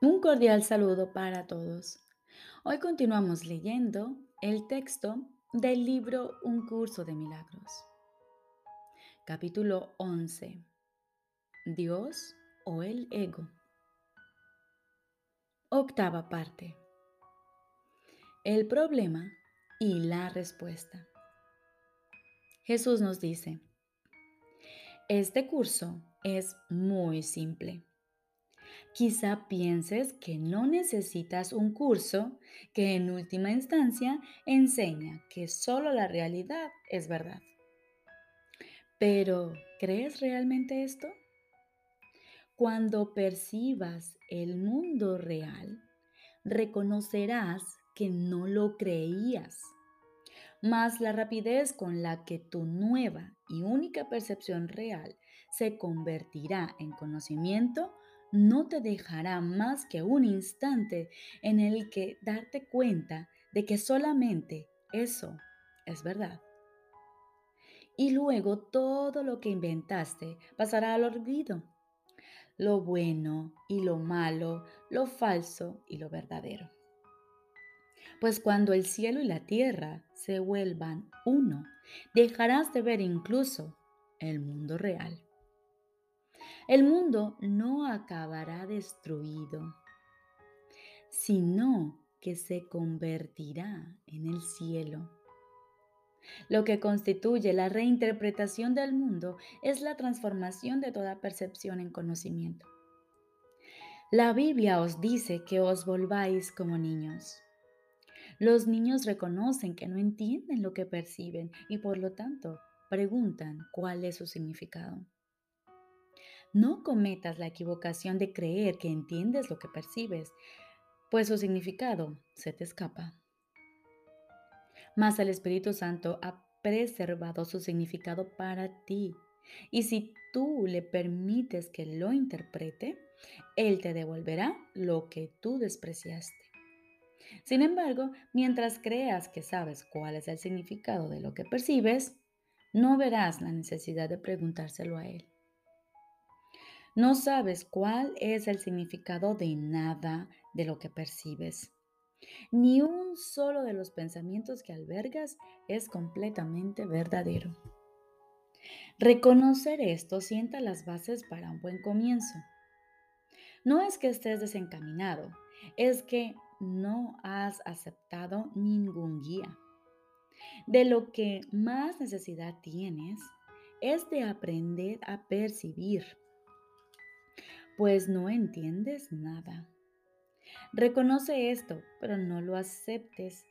Un cordial saludo para todos. Hoy continuamos leyendo el texto del libro Un curso de milagros. Capítulo 11. Dios o el ego. Octava parte. El problema y la respuesta. Jesús nos dice, este curso es muy simple Quizá pienses que no necesitas un curso que en última instancia enseña que solo la realidad es verdad. Pero, ¿crees realmente esto? Cuando percibas el mundo real, reconocerás que no lo creías. Mas la rapidez con la que tu nueva y única percepción real se convertirá en conocimiento no te dejará más que un instante en el que darte cuenta de que solamente eso es verdad. Y luego todo lo que inventaste pasará al olvido. Lo bueno y lo malo, lo falso y lo verdadero. Pues cuando el cielo y la tierra se vuelvan uno, dejarás de ver incluso el mundo real. El mundo no acabará destruido, sino que se convertirá en el cielo. Lo que constituye la reinterpretación del mundo es la transformación de toda percepción en conocimiento. La Biblia os dice que os volváis como niños. Los niños reconocen que no entienden lo que perciben y por lo tanto preguntan cuál es su significado. No cometas la equivocación de creer que entiendes lo que percibes, pues su significado se te escapa. Mas el Espíritu Santo ha preservado su significado para ti. Y si tú le permites que lo interprete, Él te devolverá lo que tú despreciaste. Sin embargo, mientras creas que sabes cuál es el significado de lo que percibes, no verás la necesidad de preguntárselo a Él. No sabes cuál es el significado de nada de lo que percibes. Ni un solo de los pensamientos que albergas es completamente verdadero. Reconocer esto sienta las bases para un buen comienzo. No es que estés desencaminado, es que no has aceptado ningún guía. De lo que más necesidad tienes es de aprender a percibir pues no entiendes nada. Reconoce esto, pero no lo aceptes,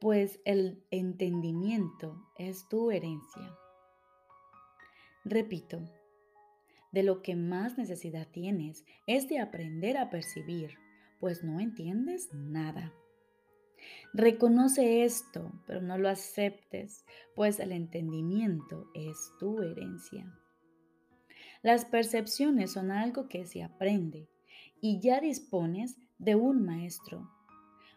pues el entendimiento es tu herencia. Repito, de lo que más necesidad tienes es de aprender a percibir, pues no entiendes nada. Reconoce esto, pero no lo aceptes, pues el entendimiento es tu herencia. Las percepciones son algo que se aprende y ya dispones de un maestro.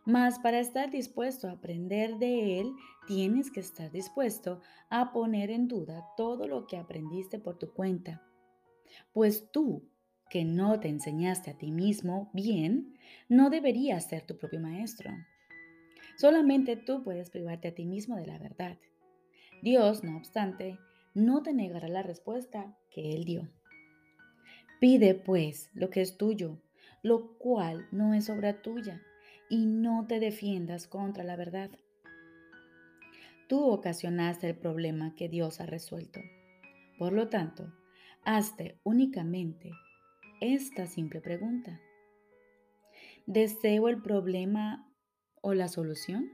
Mas para estar dispuesto a aprender de él, tienes que estar dispuesto a poner en duda todo lo que aprendiste por tu cuenta. Pues tú, que no te enseñaste a ti mismo bien, no deberías ser tu propio maestro. Solamente tú puedes privarte a ti mismo de la verdad. Dios, no obstante, no te negará la respuesta que Él dio. Pide pues lo que es tuyo, lo cual no es obra tuya, y no te defiendas contra la verdad. Tú ocasionaste el problema que Dios ha resuelto. Por lo tanto, hazte únicamente esta simple pregunta. ¿Deseo el problema o la solución?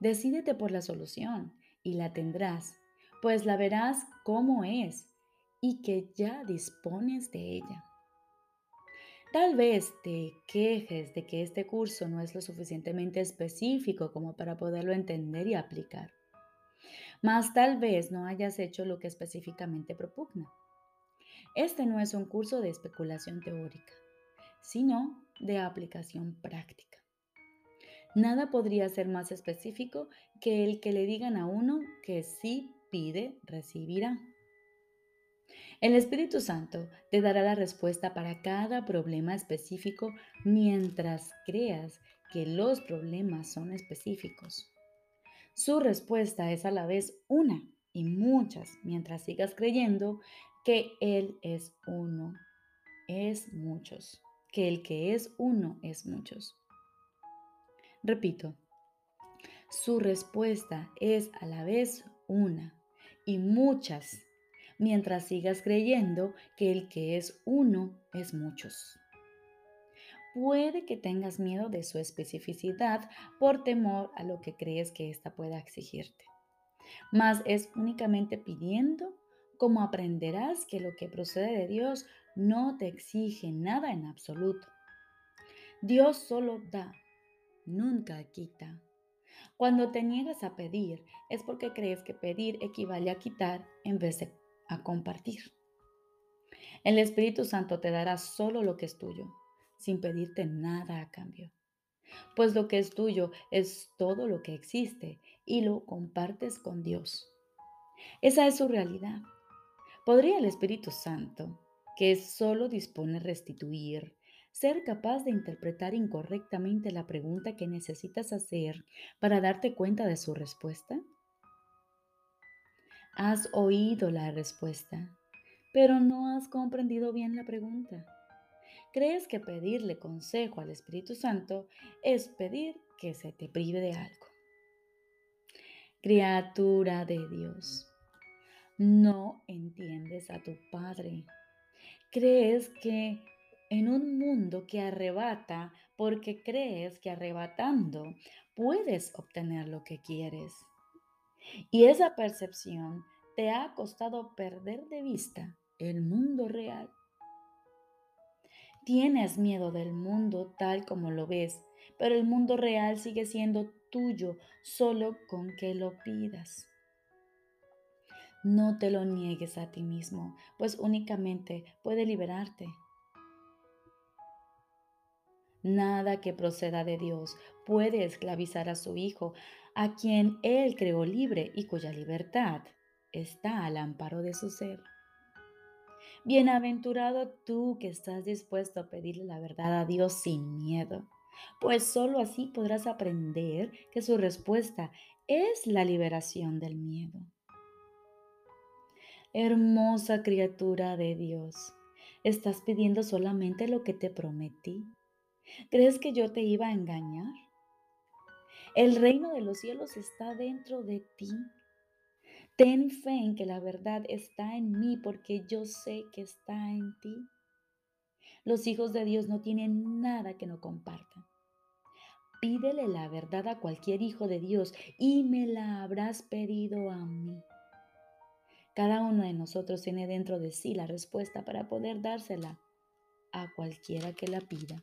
Decídete por la solución y la tendrás pues la verás cómo es y que ya dispones de ella. Tal vez te quejes de que este curso no es lo suficientemente específico como para poderlo entender y aplicar. Mas tal vez no hayas hecho lo que específicamente propugna. Este no es un curso de especulación teórica, sino de aplicación práctica. Nada podría ser más específico que el que le digan a uno que sí pide, recibirá. El Espíritu Santo te dará la respuesta para cada problema específico mientras creas que los problemas son específicos. Su respuesta es a la vez una y muchas mientras sigas creyendo que Él es uno, es muchos, que el que es uno es muchos. Repito, su respuesta es a la vez una y muchas mientras sigas creyendo que el que es uno es muchos. Puede que tengas miedo de su especificidad por temor a lo que crees que ésta pueda exigirte. Mas es únicamente pidiendo como aprenderás que lo que procede de Dios no te exige nada en absoluto. Dios solo da, nunca quita. Cuando te niegas a pedir es porque crees que pedir equivale a quitar en vez de a compartir. El Espíritu Santo te dará solo lo que es tuyo, sin pedirte nada a cambio. Pues lo que es tuyo es todo lo que existe y lo compartes con Dios. Esa es su realidad. ¿Podría el Espíritu Santo, que solo dispone restituir, ser capaz de interpretar incorrectamente la pregunta que necesitas hacer para darte cuenta de su respuesta? Has oído la respuesta, pero no has comprendido bien la pregunta. Crees que pedirle consejo al Espíritu Santo es pedir que se te prive de algo. Criatura de Dios, no entiendes a tu Padre. Crees que en un mundo que arrebata porque crees que arrebatando puedes obtener lo que quieres. Y esa percepción te ha costado perder de vista el mundo real. Tienes miedo del mundo tal como lo ves, pero el mundo real sigue siendo tuyo solo con que lo pidas. No te lo niegues a ti mismo, pues únicamente puede liberarte. Nada que proceda de Dios puede esclavizar a su Hijo, a quien Él creó libre y cuya libertad está al amparo de su ser. Bienaventurado tú que estás dispuesto a pedirle la verdad a Dios sin miedo, pues sólo así podrás aprender que su respuesta es la liberación del miedo. Hermosa criatura de Dios, ¿estás pidiendo solamente lo que te prometí? ¿Crees que yo te iba a engañar? El reino de los cielos está dentro de ti. Ten fe en que la verdad está en mí porque yo sé que está en ti. Los hijos de Dios no tienen nada que no compartan. Pídele la verdad a cualquier hijo de Dios y me la habrás pedido a mí. Cada uno de nosotros tiene dentro de sí la respuesta para poder dársela a cualquiera que la pida.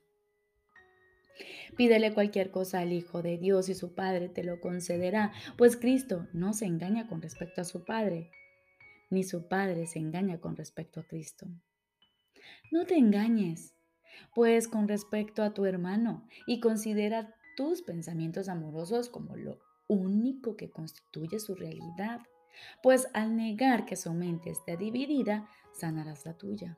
Pídele cualquier cosa al Hijo de Dios y su Padre te lo concederá, pues Cristo no se engaña con respecto a su Padre, ni su Padre se engaña con respecto a Cristo. No te engañes, pues con respecto a tu hermano y considera tus pensamientos amorosos como lo único que constituye su realidad, pues al negar que su mente esté dividida, sanarás la tuya.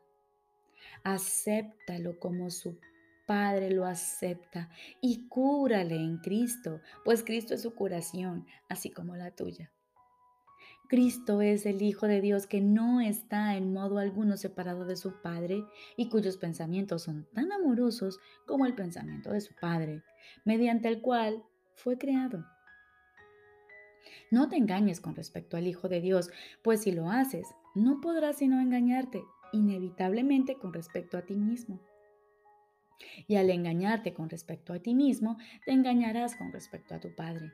Acéptalo como su Padre lo acepta y cúrale en Cristo, pues Cristo es su curación, así como la tuya. Cristo es el Hijo de Dios que no está en modo alguno separado de su Padre y cuyos pensamientos son tan amorosos como el pensamiento de su Padre, mediante el cual fue creado. No te engañes con respecto al Hijo de Dios, pues si lo haces, no podrás sino engañarte inevitablemente con respecto a ti mismo. Y al engañarte con respecto a ti mismo, te engañarás con respecto a tu Padre,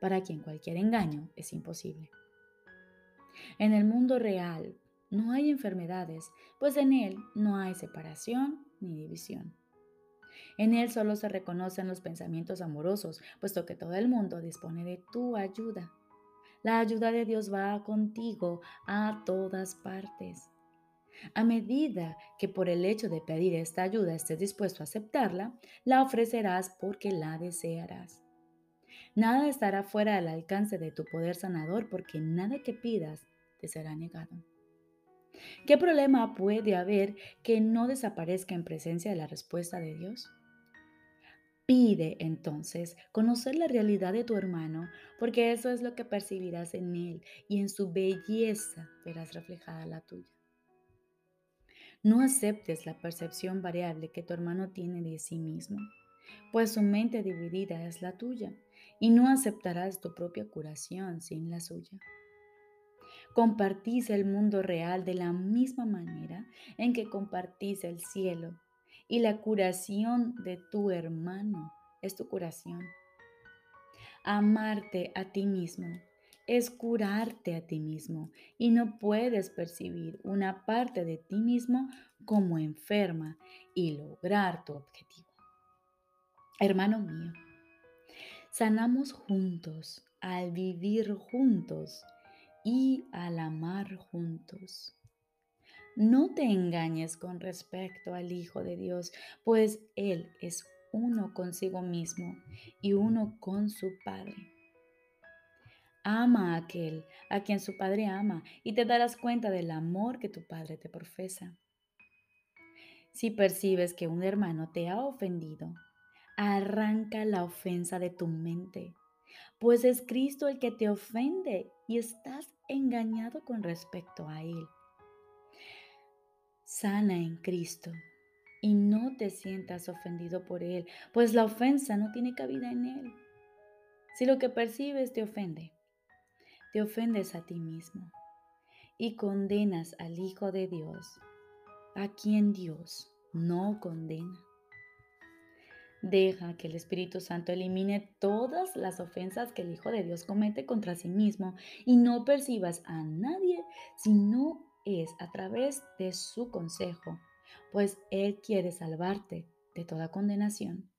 para quien cualquier engaño es imposible. En el mundo real no hay enfermedades, pues en él no hay separación ni división. En él solo se reconocen los pensamientos amorosos, puesto que todo el mundo dispone de tu ayuda. La ayuda de Dios va contigo a todas partes. A medida que por el hecho de pedir esta ayuda estés dispuesto a aceptarla, la ofrecerás porque la desearás. Nada estará fuera del alcance de tu poder sanador porque nada que pidas te será negado. ¿Qué problema puede haber que no desaparezca en presencia de la respuesta de Dios? Pide entonces conocer la realidad de tu hermano, porque eso es lo que percibirás en él y en su belleza verás reflejada la tuya. No aceptes la percepción variable que tu hermano tiene de sí mismo, pues su mente dividida es la tuya y no aceptarás tu propia curación sin la suya. Compartís el mundo real de la misma manera en que compartís el cielo y la curación de tu hermano es tu curación. Amarte a ti mismo es curarte a ti mismo y no puedes percibir una parte de ti mismo como enferma y lograr tu objetivo. Hermano mío, sanamos juntos al vivir juntos y al amar juntos. No te engañes con respecto al Hijo de Dios, pues Él es uno consigo mismo y uno con su Padre. Ama a aquel a quien su Padre ama y te darás cuenta del amor que tu Padre te profesa. Si percibes que un hermano te ha ofendido, arranca la ofensa de tu mente, pues es Cristo el que te ofende y estás engañado con respecto a Él. Sana en Cristo y no te sientas ofendido por Él, pues la ofensa no tiene cabida en Él. Si lo que percibes te ofende, te ofendes a ti mismo y condenas al Hijo de Dios, a quien Dios no condena. Deja que el Espíritu Santo elimine todas las ofensas que el Hijo de Dios comete contra sí mismo y no percibas a nadie si no es a través de su consejo, pues Él quiere salvarte de toda condenación.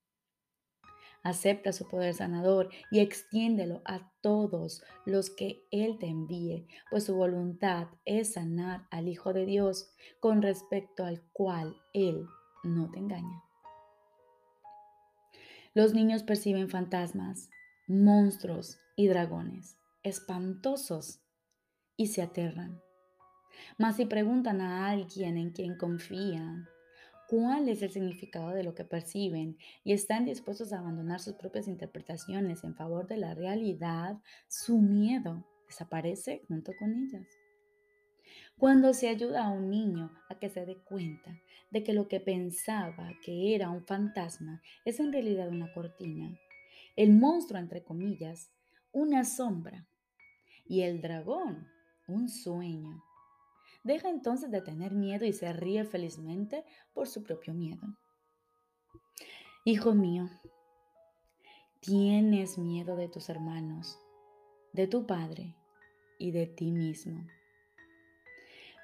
Acepta su poder sanador y extiéndelo a todos los que Él te envíe, pues su voluntad es sanar al Hijo de Dios con respecto al cual Él no te engaña. Los niños perciben fantasmas, monstruos y dragones espantosos y se aterran. Mas si preguntan a alguien en quien confían, cuál es el significado de lo que perciben y están dispuestos a abandonar sus propias interpretaciones en favor de la realidad, su miedo desaparece junto con ellas. Cuando se ayuda a un niño a que se dé cuenta de que lo que pensaba que era un fantasma es en realidad una cortina, el monstruo, entre comillas, una sombra y el dragón, un sueño, deja entonces de tener miedo y se ríe felizmente por su propio miedo. Hijo mío, tienes miedo de tus hermanos, de tu padre y de ti mismo.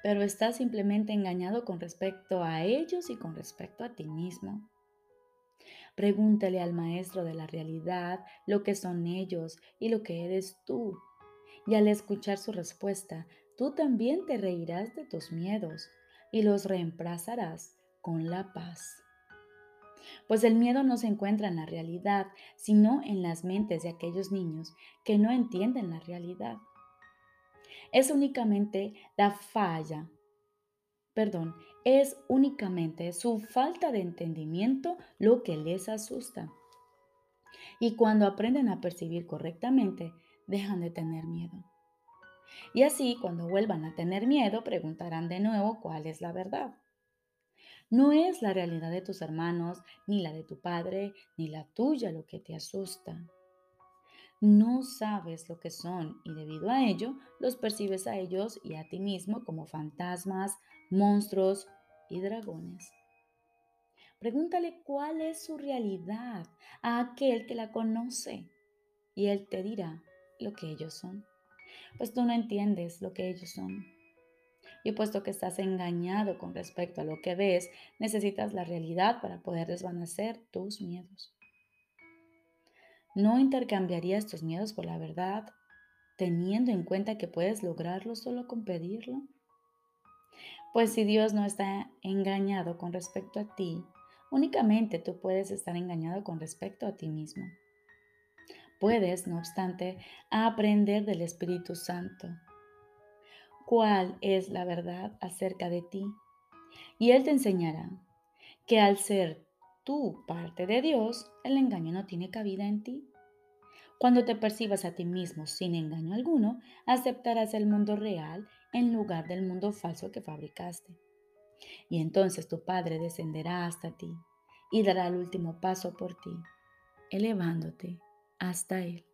Pero estás simplemente engañado con respecto a ellos y con respecto a ti mismo. Pregúntale al maestro de la realidad lo que son ellos y lo que eres tú. Y al escuchar su respuesta, tú también te reirás de tus miedos y los reemplazarás con la paz. Pues el miedo no se encuentra en la realidad, sino en las mentes de aquellos niños que no entienden la realidad. Es únicamente la falla, perdón, es únicamente su falta de entendimiento lo que les asusta. Y cuando aprenden a percibir correctamente, dejan de tener miedo. Y así, cuando vuelvan a tener miedo, preguntarán de nuevo cuál es la verdad. No es la realidad de tus hermanos, ni la de tu padre, ni la tuya lo que te asusta. No sabes lo que son y debido a ello los percibes a ellos y a ti mismo como fantasmas, monstruos y dragones. Pregúntale cuál es su realidad a aquel que la conoce y él te dirá lo que ellos son pues tú no entiendes lo que ellos son. Y puesto que estás engañado con respecto a lo que ves, necesitas la realidad para poder desvanecer tus miedos. ¿No intercambiarías tus miedos por la verdad, teniendo en cuenta que puedes lograrlo solo con pedirlo? Pues si Dios no está engañado con respecto a ti, únicamente tú puedes estar engañado con respecto a ti mismo. Puedes, no obstante, aprender del Espíritu Santo. cuál es la verdad acerca de ti. Y Él te enseñará que al ser tú parte de Dios, el engaño no tiene cabida en ti. Cuando te percibas a ti mismo sin engaño alguno, aceptarás el mundo real en lugar del mundo falso que fabricaste. Y entonces tu Padre descenderá hasta ti y dará el último paso por ti, elevándote hasta Él.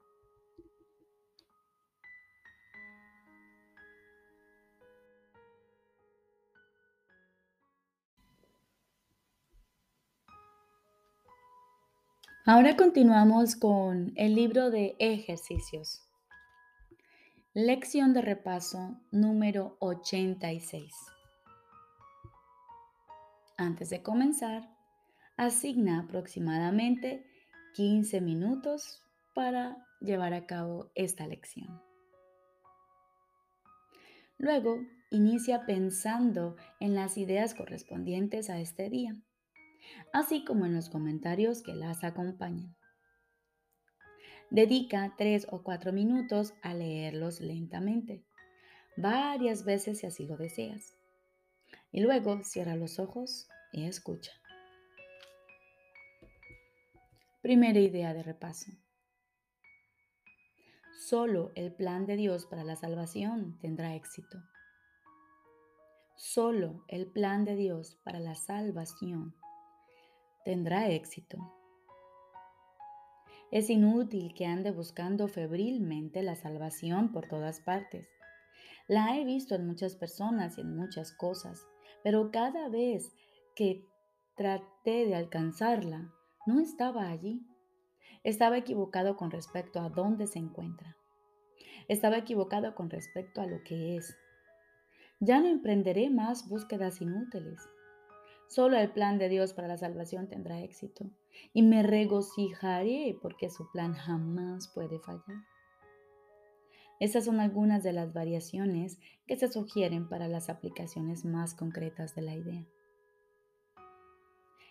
Ahora continuamos con el libro de ejercicios. Lección de repaso número 86. Antes de comenzar, asigna aproximadamente 15 minutos para llevar a cabo esta lección. Luego, inicia pensando en las ideas correspondientes a este día así como en los comentarios que las acompañan. Dedica tres o cuatro minutos a leerlos lentamente, varias veces si así lo deseas. Y luego cierra los ojos y escucha. Primera idea de repaso. Solo el plan de Dios para la salvación tendrá éxito. Solo el plan de Dios para la salvación tendrá éxito. Es inútil que ande buscando febrilmente la salvación por todas partes. La he visto en muchas personas y en muchas cosas, pero cada vez que traté de alcanzarla, no estaba allí. Estaba equivocado con respecto a dónde se encuentra. Estaba equivocado con respecto a lo que es. Ya no emprenderé más búsquedas inútiles. Solo el plan de Dios para la salvación tendrá éxito y me regocijaré porque su plan jamás puede fallar. Esas son algunas de las variaciones que se sugieren para las aplicaciones más concretas de la idea.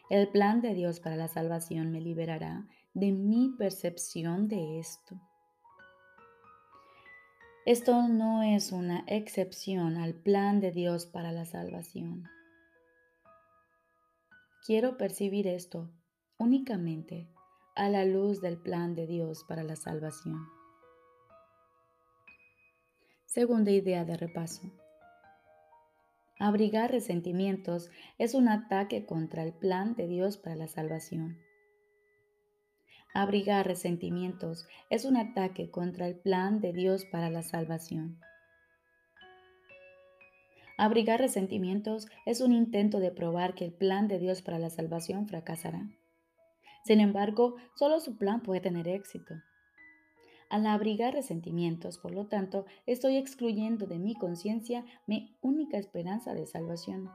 El plan de Dios para la salvación me liberará de mi percepción de esto. Esto no es una excepción al plan de Dios para la salvación. Quiero percibir esto únicamente a la luz del plan de Dios para la salvación. Segunda idea de repaso. Abrigar resentimientos es un ataque contra el plan de Dios para la salvación. Abrigar resentimientos es un ataque contra el plan de Dios para la salvación. Abrigar resentimientos es un intento de probar que el plan de Dios para la salvación fracasará. Sin embargo, solo su plan puede tener éxito. Al abrigar resentimientos, por lo tanto, estoy excluyendo de mi conciencia mi única esperanza de salvación.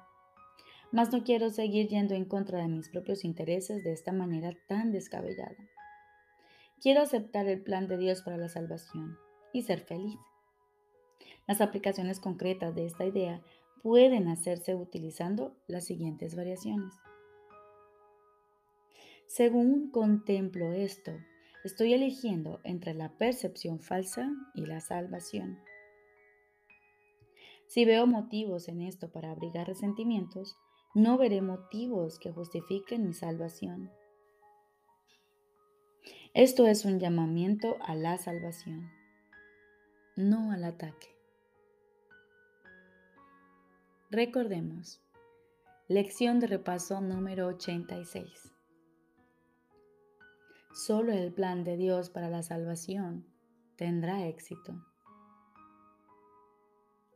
Mas no quiero seguir yendo en contra de mis propios intereses de esta manera tan descabellada. Quiero aceptar el plan de Dios para la salvación y ser feliz. Las aplicaciones concretas de esta idea pueden hacerse utilizando las siguientes variaciones. Según contemplo esto, estoy eligiendo entre la percepción falsa y la salvación. Si veo motivos en esto para abrigar resentimientos, no veré motivos que justifiquen mi salvación. Esto es un llamamiento a la salvación, no al ataque. Recordemos. Lección de repaso número 86. Solo el plan de Dios para la salvación tendrá éxito.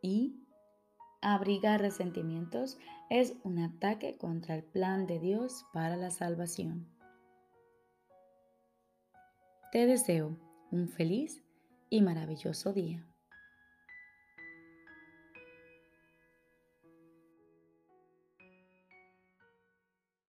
Y abrigar resentimientos es un ataque contra el plan de Dios para la salvación. Te deseo un feliz y maravilloso día.